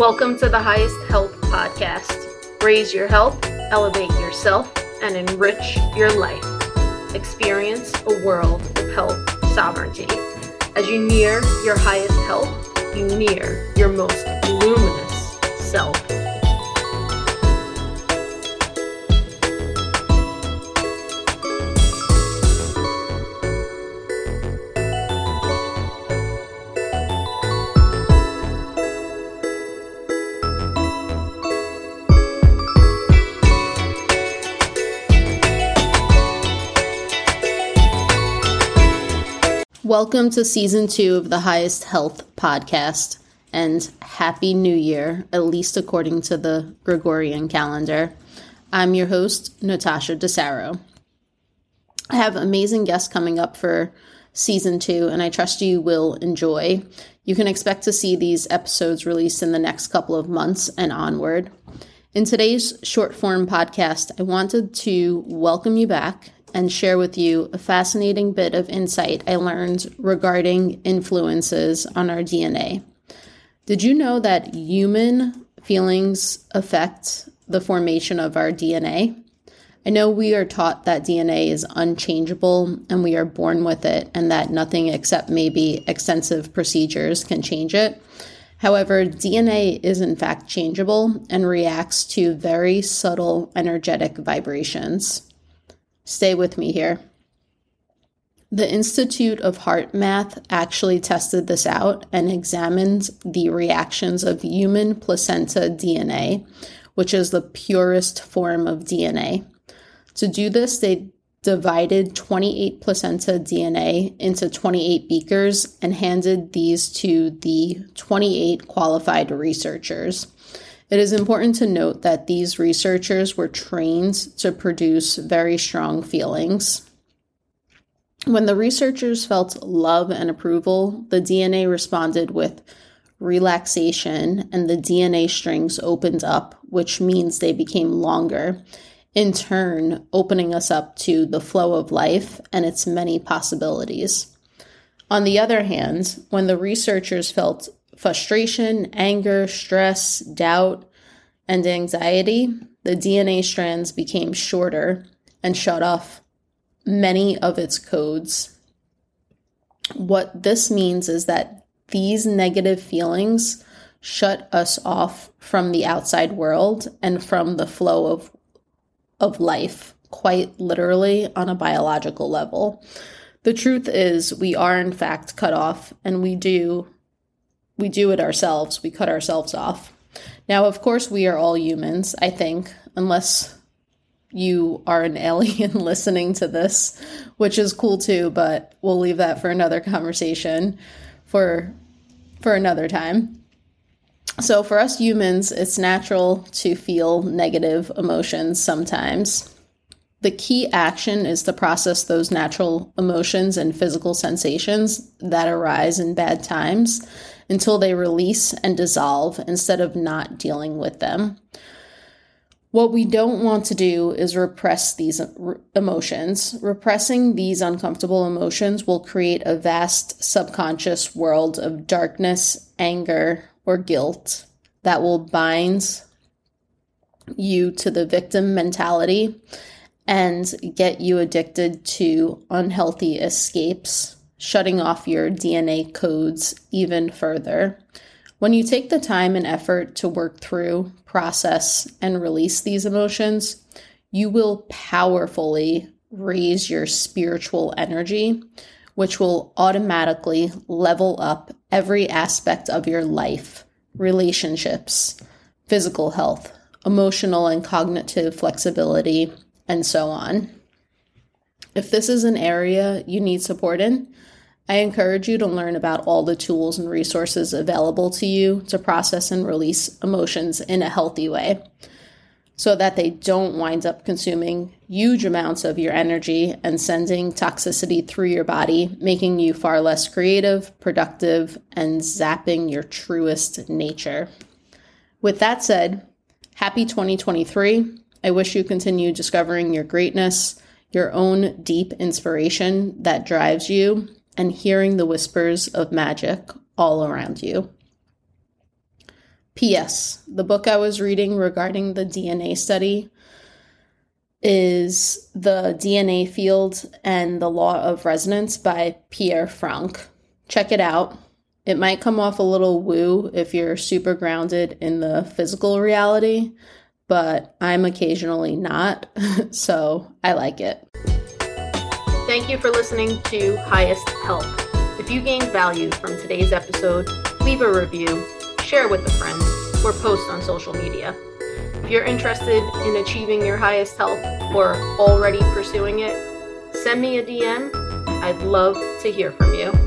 Welcome to the Highest Health Podcast. Raise your health, elevate yourself, and enrich your life. Experience a world of health sovereignty. As you near your highest health, you near your most luminous self. Welcome to season two of the Highest Health Podcast, and Happy New Year, at least according to the Gregorian calendar. I'm your host, Natasha DeSaro. I have amazing guests coming up for season two, and I trust you will enjoy. You can expect to see these episodes released in the next couple of months and onward. In today's short form podcast, I wanted to welcome you back and share with you a fascinating bit of insight I learned regarding influences on our DNA. Did you know that human feelings affect the formation of our DNA? I know we are taught that DNA is unchangeable and we are born with it, and that nothing except maybe extensive procedures can change it. However, DNA is in fact changeable and reacts to very subtle energetic vibrations. Stay with me here. The Institute of HeartMath actually tested this out and examined the reactions of human placenta DNA, which is the purest form of DNA. To do this, they divided 28 placenta DNA into 28 beakers and handed these to the 28 qualified researchers. It is important to note that these researchers were trained to produce very strong feelings. When the researchers felt love and approval, the DNA responded with relaxation and the DNA strings opened up, which means they became longer, in turn, opening us up to the flow of life and its many possibilities. On the other hand, when the researchers felt frustration, anger, stress, doubt, and anxiety, the DNA strands became shorter and shut off many of its codes. What this means is that these negative feelings shut us off from the outside world and from the flow of of life quite literally on a biological level. The truth is we are in fact cut off and we do we do it ourselves. We cut ourselves off. Now, of course, we are all humans, I think, unless you are an alien listening to this, which is cool too, but we'll leave that for another conversation for for another time. So for us humans, it's natural to feel negative emotions sometimes. The key action is to process those natural emotions and physical sensations that arise in bad times until they release and dissolve instead of not dealing with them. What we don't want to do is repress these emotions. Repressing these uncomfortable emotions will create a vast subconscious world of darkness, anger, or guilt that will bind you to the victim mentality and get you addicted to unhealthy escapes shutting off your DNA codes even further. When you take the time and effort to work through, process, and release these emotions, you will powerfully raise your spiritual energy, which will automatically level up every aspect of your life relationships, physical health, emotional and cognitive flexibility, and so on. If this is an area you need support in, I encourage you to learn about all the tools and resources available to you to process and release emotions in a healthy way so that they don't wind up consuming huge amounts of your energy and sending toxicity through your body, making you far less creative, productive, and zapping your truest nature. With that said, happy 2023. I wish you continue discovering your greatness, your own deep inspiration that drives you, and hearing the whispers of magic all around you. P.S. The book I was reading regarding the DNA study is The DNA Field and the Law of Resonance by Pierre Franckh. Check it out. It might come off a little woo if you're super grounded in the physical reality, but I'm occasionally not, so I like it. Thank you for listening to Highest Health. If you gained value from today's episode, leave a review, share with a friend, or post on social media. If you're interested in achieving your highest health or already pursuing it, send me a DM. I'd love to hear from you.